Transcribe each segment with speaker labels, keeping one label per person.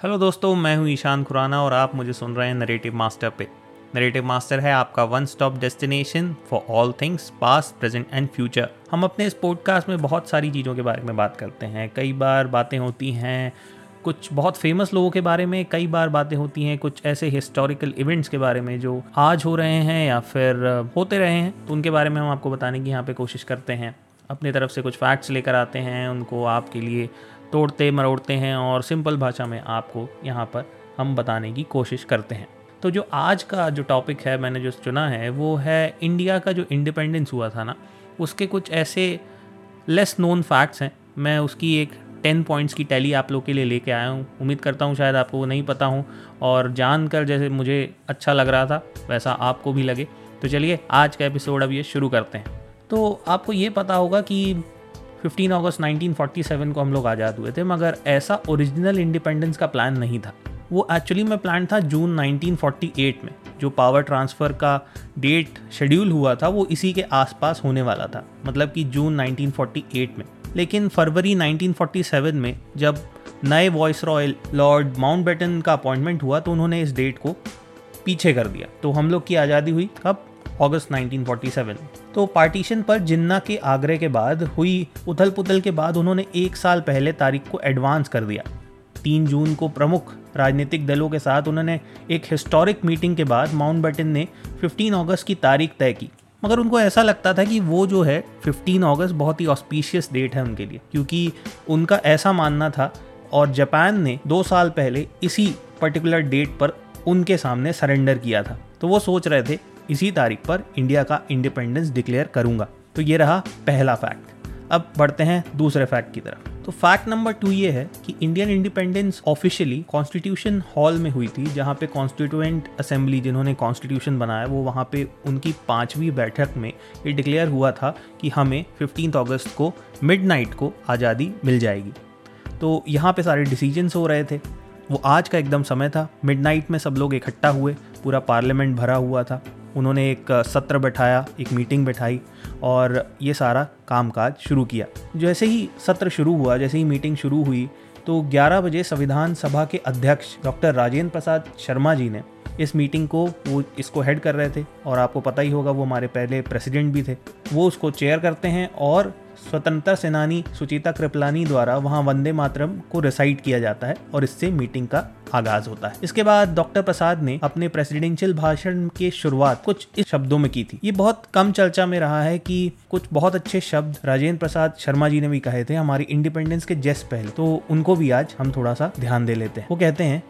Speaker 1: Hello दोस्तों, मैं हूँ ईशान खुराना और आप मुझे सुन रहे हैं नरेटिव मास्टर पे। नरेटिव मास्टर है आपका one stop destination for all things past present and future हम अपने इस पॉडकास्ट में बहुत सारी चीज़ों के बारे में बात करते हैं। कई बार बातें होती हैं कुछ बहुत फ़ेमस लोगों के बारे में, कई बार बातें होती हैं कुछ ऐसे हिस्टोरिकल इवेंट्स के बारे में जो आज हो रहे हैं या फिर होते रहे हैं। तो उनके बारे में हम आपको बताने की यहाँ पे कोशिश करते हैं। अपनी तरफ़ से कुछ फैक्ट्स लेकर आते हैं, उनको आपके लिए तोड़ते मरोड़ते हैं और सिंपल भाषा में आपको यहाँ पर हम बताने की कोशिश करते हैं। तो जो आज का जो टॉपिक है, मैंने जो चुना है, वो है इंडिया का जो इंडिपेंडेंस हुआ था ना, उसके कुछ ऐसे लेस नोन फैक्ट्स हैं। मैं उसकी एक टेन पॉइंट्स की टैली आप लोग के लिए लेके आया हूँ। उम्मीद करता हूँ शायद आपको वो नहीं पता हूँ और जानकर जैसे मुझे अच्छा लग रहा था, वैसा आपको भी लगे। तो चलिए, आज का एपिसोड अब ये शुरू करते हैं। तो आपको ये पता होगा कि 15 अगस्त 1947 को हम लोग आज़ाद हुए थे, मगर ऐसा ओरिजिनल इंडिपेंडेंस का प्लान नहीं था। वो एक्चुअली में प्लान था जून 1948 में, जो पावर ट्रांसफ़र का डेट शेड्यूल हुआ था, वो इसी के आसपास होने वाला था मतलब कि जून 1948 में। लेकिन फरवरी 1947 में, जब नए वॉइस रॉयल लॉर्ड माउंट का अपॉइंटमेंट हुआ तो उन्होंने इस डेट को पीछे कर दिया। तो हम लोग की आज़ादी हुई कब? अगस्त 1947 तो पार्टीशन पर जिन्ना के आग्रह के बाद हुई उथल पुथल के बाद उन्होंने एक साल पहले तारीख को एडवांस कर दिया। तीन जून को प्रमुख राजनीतिक दलों के साथ उन्होंने एक हिस्टोरिक मीटिंग के बाद माउंट बैटन ने 15 अगस्त की तारीख तय की। मगर उनको ऐसा लगता था कि वो जो है 15 अगस्त बहुत ही ऑस्पिशियस डेट है उनके लिए, क्योंकि उनका ऐसा मानना था और जापान ने दो साल पहले इसी पर्टिकुलर डेट पर उनके सामने सरेंडर किया था। तो वो सोच रहे थे इसी तारीख पर इंडिया का इंडिपेंडेंस डिक्लेयर करूँगा। तो ये रहा पहला फैक्ट अब बढ़ते हैं दूसरे फैक्ट की तरफ़। तो फैक्ट नंबर टू ये है कि Indian independence officially Constitution Hall में हुई थी, जहाँ पे कॉन्स्टिट्यूएंट असेंबली जिन्होंने कॉन्स्टिट्यूशन बनाया, वो वहाँ पे उनकी पाँचवीं बैठक में ये डिक्लेयर हुआ था कि हमें फिफ्टीन अगस्त को मिडनाइट को आज़ादी मिल जाएगी। तो यहाँ पे सारे डिसीजंस हो रहे थे। वो आज का एकदम समय था। मिडनाइट में सब लोग इकट्ठा हुए, पूरा पार्लियामेंट भरा हुआ था। उन्होंने एक सत्र बैठाया, एक मीटिंग बैठाई और ये सारा कामकाज शुरू किया। जैसे ही सत्र शुरू हुआ, जैसे ही मीटिंग शुरू हुई तो 11 बजे संविधान सभा के अध्यक्ष डॉक्टर राजेंद्र प्रसाद शर्मा जी ने इस मीटिंग को, वो इसको हेड कर रहे थे और आपको पता ही होगा, वो हमारे पहले प्रेसिडेंट भी थे। वो उसको चेयर करते हैं और स्वतंत्रता सेनानी सुचिता कृपलानी द्वारा वहाँ वंदे मातरम को रिसाइट किया जाता है और इससे मीटिंग का आगाज़ होता है। इसके बाद डॉक्टर प्रसाद ने अपने प्रेसिडेंशियल भाषण की शुरुआत कुछ इस शब्दों में की थी। ये बहुत कम चर्चा में रहा है कि कुछ बहुत अच्छे शब्द राजेंद्र प्रसाद शर्मा जी ने भी कहे थे, हमारी इंडिपेंडेंस के जस्ट पहले। तो उनको भी आज हम थोड़ा सा ध्यान दे लेते हैं। वो कहते हैं,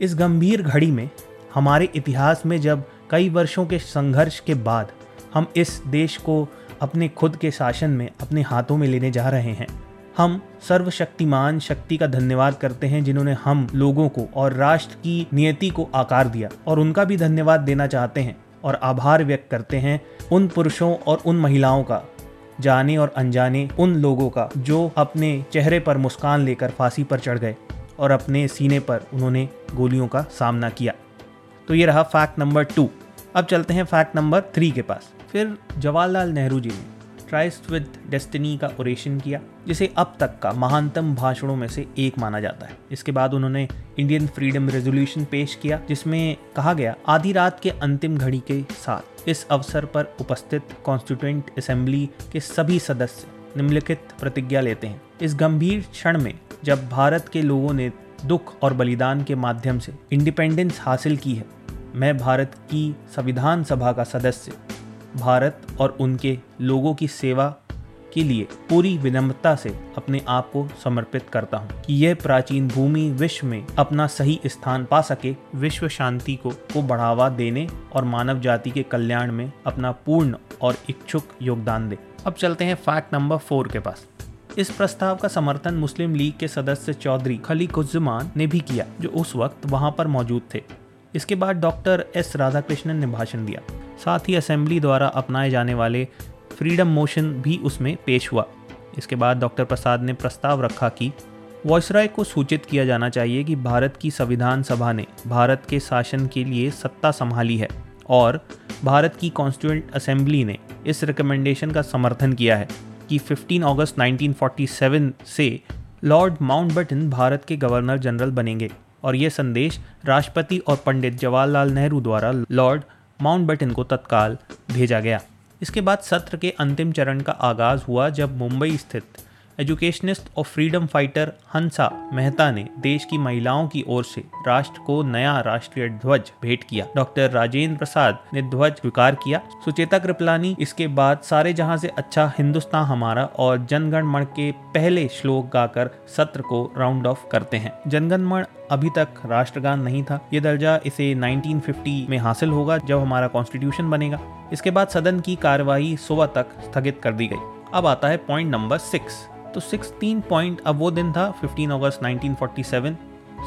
Speaker 1: इस गंभीर घड़ी में हमारे इतिहास में जब कई वर्षों के संघर्ष के बाद हम इस देश को अपने खुद के शासन में, अपने हाथों में लेने जा रहे हैं। हम सर्वशक्तिमान शक्ति का धन्यवाद करते हैं जिन्होंने हम लोगों को और राष्ट्र की नियति को आकार दिया और उनका भी धन्यवाद देना चाहते हैं और आभार व्यक्त करते हैं उन पुरुषों और उन महिलाओं का, जाने और अनजाने उन लोगों का, जो अपने चेहरे पर मुस्कान लेकर फांसी पर चढ़ गए और अपने सीने पर उन्होंने गोलियों का सामना किया। तो ये रहा फैक्ट नंबर टू। अब चलते हैं फैक्ट नंबर थ्री के पास। फिर जवाहरलाल नेहरू जी ने ट्राइस्ट विद डेस्टिनी का ओरेशन किया, जिसे अब तक का महानतम भाषणों में से एक माना जाता है। इसके बाद उन्होंने इंडियन फ्रीडम रेजोल्यूशन पेश किया, जिसमें कहा गया, आधी रात के अंतिम घड़ी के साथ इस अवसर पर उपस्थित कॉन्स्टिट्यूंट असेंबली के सभी सदस्य निम्नलिखित प्रतिज्ञा लेते हैं। इस गंभीर क्षण में जब भारत के लोगों ने दुख और बलिदान के माध्यम से इंडिपेंडेंस हासिल की है, मैं भारत की संविधान सभा का सदस्य भारत और उनके लोगों की सेवा के लिए पूरी विनम्रता से अपने आप को समर्पित करता हूँ कि यह प्राचीन भूमि विश्व में अपना सही स्थान पा सके, विश्व शांति को को बढ़ावा देने और मानव जाति के कल्याण में अपना पूर्ण और इच्छुक योगदान दे। अब चलते हैं फैक्ट नंबर फोर के पास। इस प्रस्ताव का समर्थन मुस्लिम लीग के सदस्य चौधरी खली कुजुमान ने भी किया, जो उस वक्त वहाँ पर मौजूद थे। इसके बाद डॉक्टर एस राधाकृष्णन ने भाषण दिया। साथ ही असेंबली द्वारा अपनाए जाने वाले फ्रीडम मोशन भी उसमें पेश हुआ। इसके बाद डॉक्टर प्रसाद ने प्रस्ताव रखा कि वॉयसराय को सूचित किया जाना चाहिए कि भारत की संविधान सभा ने भारत के शासन के लिए सत्ता संभाली है और भारत की कॉन्स्टिट्यूंट असेंबली ने इस रिकमेंडेशन का समर्थन किया है कि 15 अगस्त 1947 से लॉर्ड माउंटबेटन भारत के गवर्नर जनरल बनेंगे और ये संदेश राष्ट्रपति और पंडित जवाहरलाल नेहरू द्वारा लॉर्ड माउंटबेटन को तत्काल भेजा गया। इसके बाद सत्र के अंतिम चरण का आगाज़ हुआ जब मुंबई स्थित एजुकेशनिस्ट और फ्रीडम फाइटर हंसा मेहता ने देश की महिलाओं की ओर से राष्ट्र को नया राष्ट्रीय ध्वज भेंट किया। डॉक्टर राजेंद्र प्रसाद ने ध्वज स्वीकार किया। सुचेता कृपलानी, इसके बाद सारे जहाँ से अच्छा हिंदुस्तान हमारा और जनगण मण के पहले श्लोक गाकर सत्र को राउंड ऑफ़ करते हैं। जनगण मण अभी तक राष्ट्रगान नहीं था। ये दर्जा इसे 1950 में हासिल होगा, जब हमारा कॉन्स्टिट्यूशन बनेगा। इसके बाद सदन की कार्यवाही सुबह तक स्थगित कर दी गई। अब आता है पॉइंट नंबर सिक्स। तो 16 पॉइंट अब वो दिन था 15 अगस्त 1947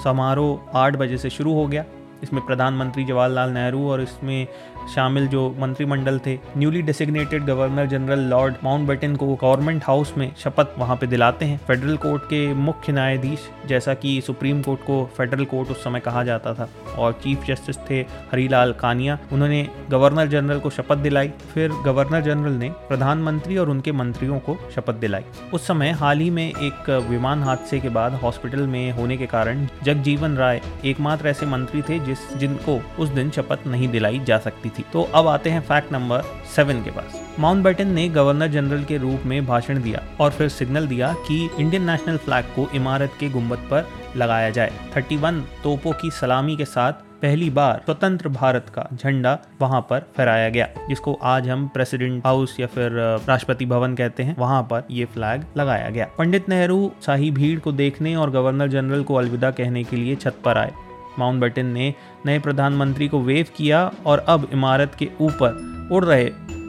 Speaker 1: समारोह आठ बजे से शुरू हो गया। इसमें प्रधानमंत्री जवाहरलाल नेहरू और इसमें शामिल जो मंत्रिमंडल थे newly designated governor general Lord Mountbatten को गवर्नमेंट हाउस में शपथ वहाँ पे दिलाते हैं। फेडरल कोर्ट के मुख्य न्यायाधीश, जैसा कि सुप्रीम कोर्ट को फेडरल कोर्ट उस समय कहा जाता था, और चीफ जस्टिस थे हरीलाल कानिया। उन्होंने गवर्नर जनरल को शपथ दिलाई, फिर गवर्नर जनरल ने प्रधानमंत्री और उनके मंत्रियों को शपथ दिलाई। उस समय हाल ही में एक विमान हादसे के बाद हॉस्पिटल में होने के कारण जगजीवन राय एकमात्र ऐसे मंत्री थे जिस, जिनको उस दिन शपथ नहीं दिलाई जा सकती थी। तो अब आते हैं फैक्ट नंबर सेवन के पास। माउंट बैटन ने गवर्नर जनरल के रूप में भाषण दिया और फिर सिग्नल दिया कि इंडियन नेशनल फ्लैग को इमारत के गुंबद पर लगाया जाए। 31 तोपों की सलामी के साथ पहली बार स्वतंत्र भारत का झंडा वहाँ पर फहराया गया, जिसको आज हम प्रेसिडेंट हाउस या फिर राष्ट्रपति भवन कहते हैं। वहाँ पर ये फ्लैग लगाया गया। पंडित नेहरू शाही भीड़ को देखने और गवर्नर जनरल को अलविदा कहने के लिए छत पर आए। माउंट बैटन ने नए प्रधानमंत्री को वेव किया और अब इमारत के ऊपर उड़ रहे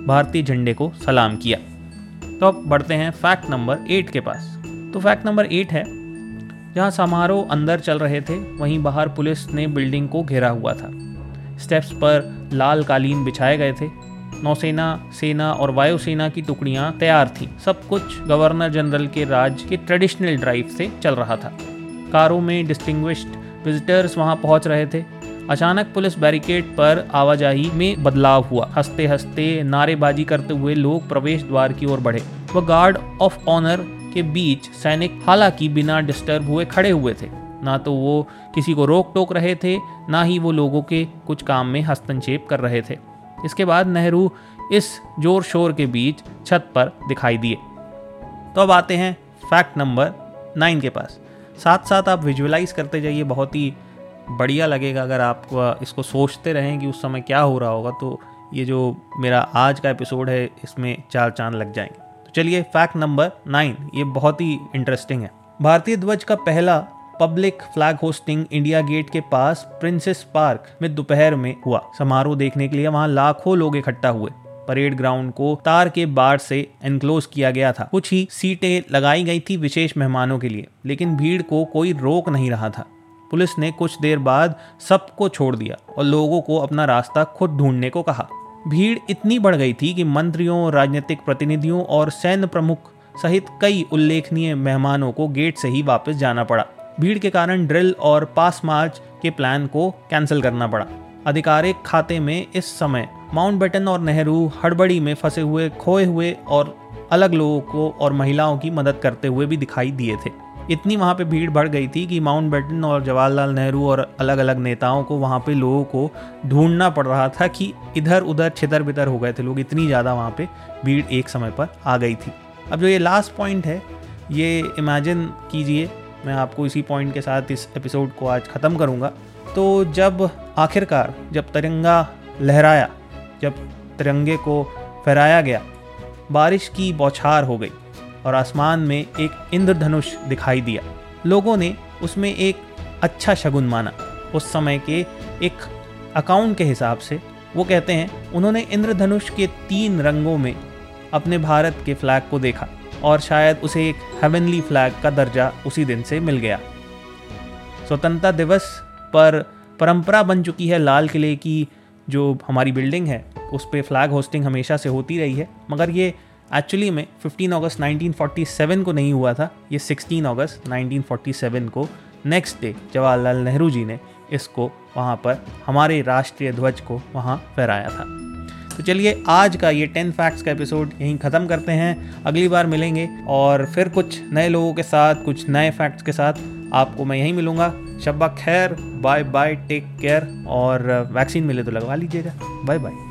Speaker 1: भारतीय झंडे को सलाम किया। तो अब बढ़ते हैं फैक्ट नंबर एट के पास। तो फैक्ट नंबर एट है, जहाँ समारोह अंदर चल रहे थे, वहीं बाहर पुलिस ने बिल्डिंग को घेरा हुआ था। स्टेप्स पर लाल कालीन बिछाए गए थे। नौसेना, सेना और वायुसेना की टुकड़ियाँ तैयार थीं। सब कुछ गवर्नर जनरल के राज के ट्रेडिशनल ड्राइव से चल रहा था। कारों में डिस्टिंग्विश्ड विजिटर्स वहाँ पहुँच रहे थे। अचानक पुलिस बैरिकेड पर आवाजाही में बदलाव हुआ। हँसते हँसते नारेबाजी करते हुए लोग प्रवेश द्वार की ओर बढ़े। वह गार्ड ऑफ़ ऑनर के बीच सैनिक हालाँकि बिना डिस्टर्ब हुए खड़े हुए थे। ना तो वो किसी को रोक टोक रहे थे, ना ही वो लोगों के कुछ काम में हस्तक्षेप कर रहे थे। इसके बाद नेहरू इस ज़ोर शोर के बीच छत पर दिखाई दिए। तो अब आते हैं फैक्ट नंबर नाइन के पास। साथ साथ आप विजुअलाइज करते जाइए, बहुत ही बढ़िया लगेगा अगर आप इसको सोचते रहें कि उस समय क्या हो रहा होगा तो ये जो मेरा आज का एपिसोड है, इसमें चार चाँद लग जाएँगे। तो चलिए फैक्ट नंबर नाइन ये बहुत ही इंटरेस्टिंग है। भारतीय ध्वज का पहला public flag hoisting India gate के पास प्रिंसेस पार्क में दोपहर में हुआ। समारोह देखने के लिए वहाँ लाखों लोग इकट्ठा हुए। परेड ग्राउंड को तार के बाढ़ से एनक्लोज किया गया था। कुछ ही सीटें लगाई गई थी विशेष मेहमानों के लिए, लेकिन भीड़ को कोई रोक नहीं रहा था। पुलिस ने कुछ देर बाद सबको छोड़ दिया और लोगों को अपना रास्ता खुद ढूँढने को कहा। भीड़ इतनी बढ़ गई थी कि मंत्रियों, राजनीतिक प्रतिनिधियों और सैन्य प्रमुख सहित कई उल्लेखनीय मेहमानों को गेट से ही वापस जाना पड़ा। भीड़ के कारण ड्रिल और पास मार्च के प्लान को कैंसिल करना पड़ा। आधिकारिक खाते में इस समय माउंटबेटन और नेहरू हड़बड़ी में फंसे हुए, खोए हुए और अलग लोगों को और महिलाओं की मदद करते हुए भी दिखाई दिए थे। इतनी वहाँ पे भीड़ बढ़ गई थी कि माउंट बेटन और जवाहरलाल नेहरू और अलग अलग नेताओं को वहाँ पे लोगों को ढूंढना पड़ रहा था कि इधर उधर छितर बितर हो गए थे लोग। इतनी ज़्यादा वहाँ पे भीड़ एक समय पर आ गई थी। अब जो ये लास्ट पॉइंट है, ये इमेजिन कीजिए। मैं आपको इसी पॉइंट के साथ इस एपिसोड को आज ख़त्म करूँगा। तो जब आखिरकार जब तिरंगा लहराया जब तिरंगे को फहराया गया, बारिश की बौछार हो गई और आसमान में एक इंद्रधनुष दिखाई दिया। लोगों ने उसमें एक अच्छा शगुन माना। उस समय के एक अकाउंट के हिसाब से वो कहते हैं, उन्होंने इंद्रधनुष के तीन रंगों में अपने भारत के फ्लैग को देखा और शायद उसे एक हेवनली फ्लैग का दर्जा उसी दिन से मिल गया। स्वतंत्रता दिवस पर परंपरा बन चुकी है लाल किले की जो हमारी बिल्डिंग है, उस पर फ्लैग होस्टिंग हमेशा से होती रही है। मगर ये एक्चुअली में 15 अगस्त 1947 को नहीं हुआ था, ये 16 अगस्त 1947 को नेक्स्ट डे जवाहरलाल नेहरू जी ने इसको वहाँ पर हमारे राष्ट्रीय ध्वज को वहाँ फहराया था। तो चलिए, आज का ये टेन फैक्ट्स का एपिसोड यहीं ख़त्म करते हैं। अगली बार मिलेंगे और फिर कुछ नए लोगों के साथ, कुछ नए फैक्ट्स के साथ आपको मैं यहीं मिलूँगा। शब्बा खैर बाय बाय टेक केयर और वैक्सीन मिले तो लगवा लीजिएगा। Bye bye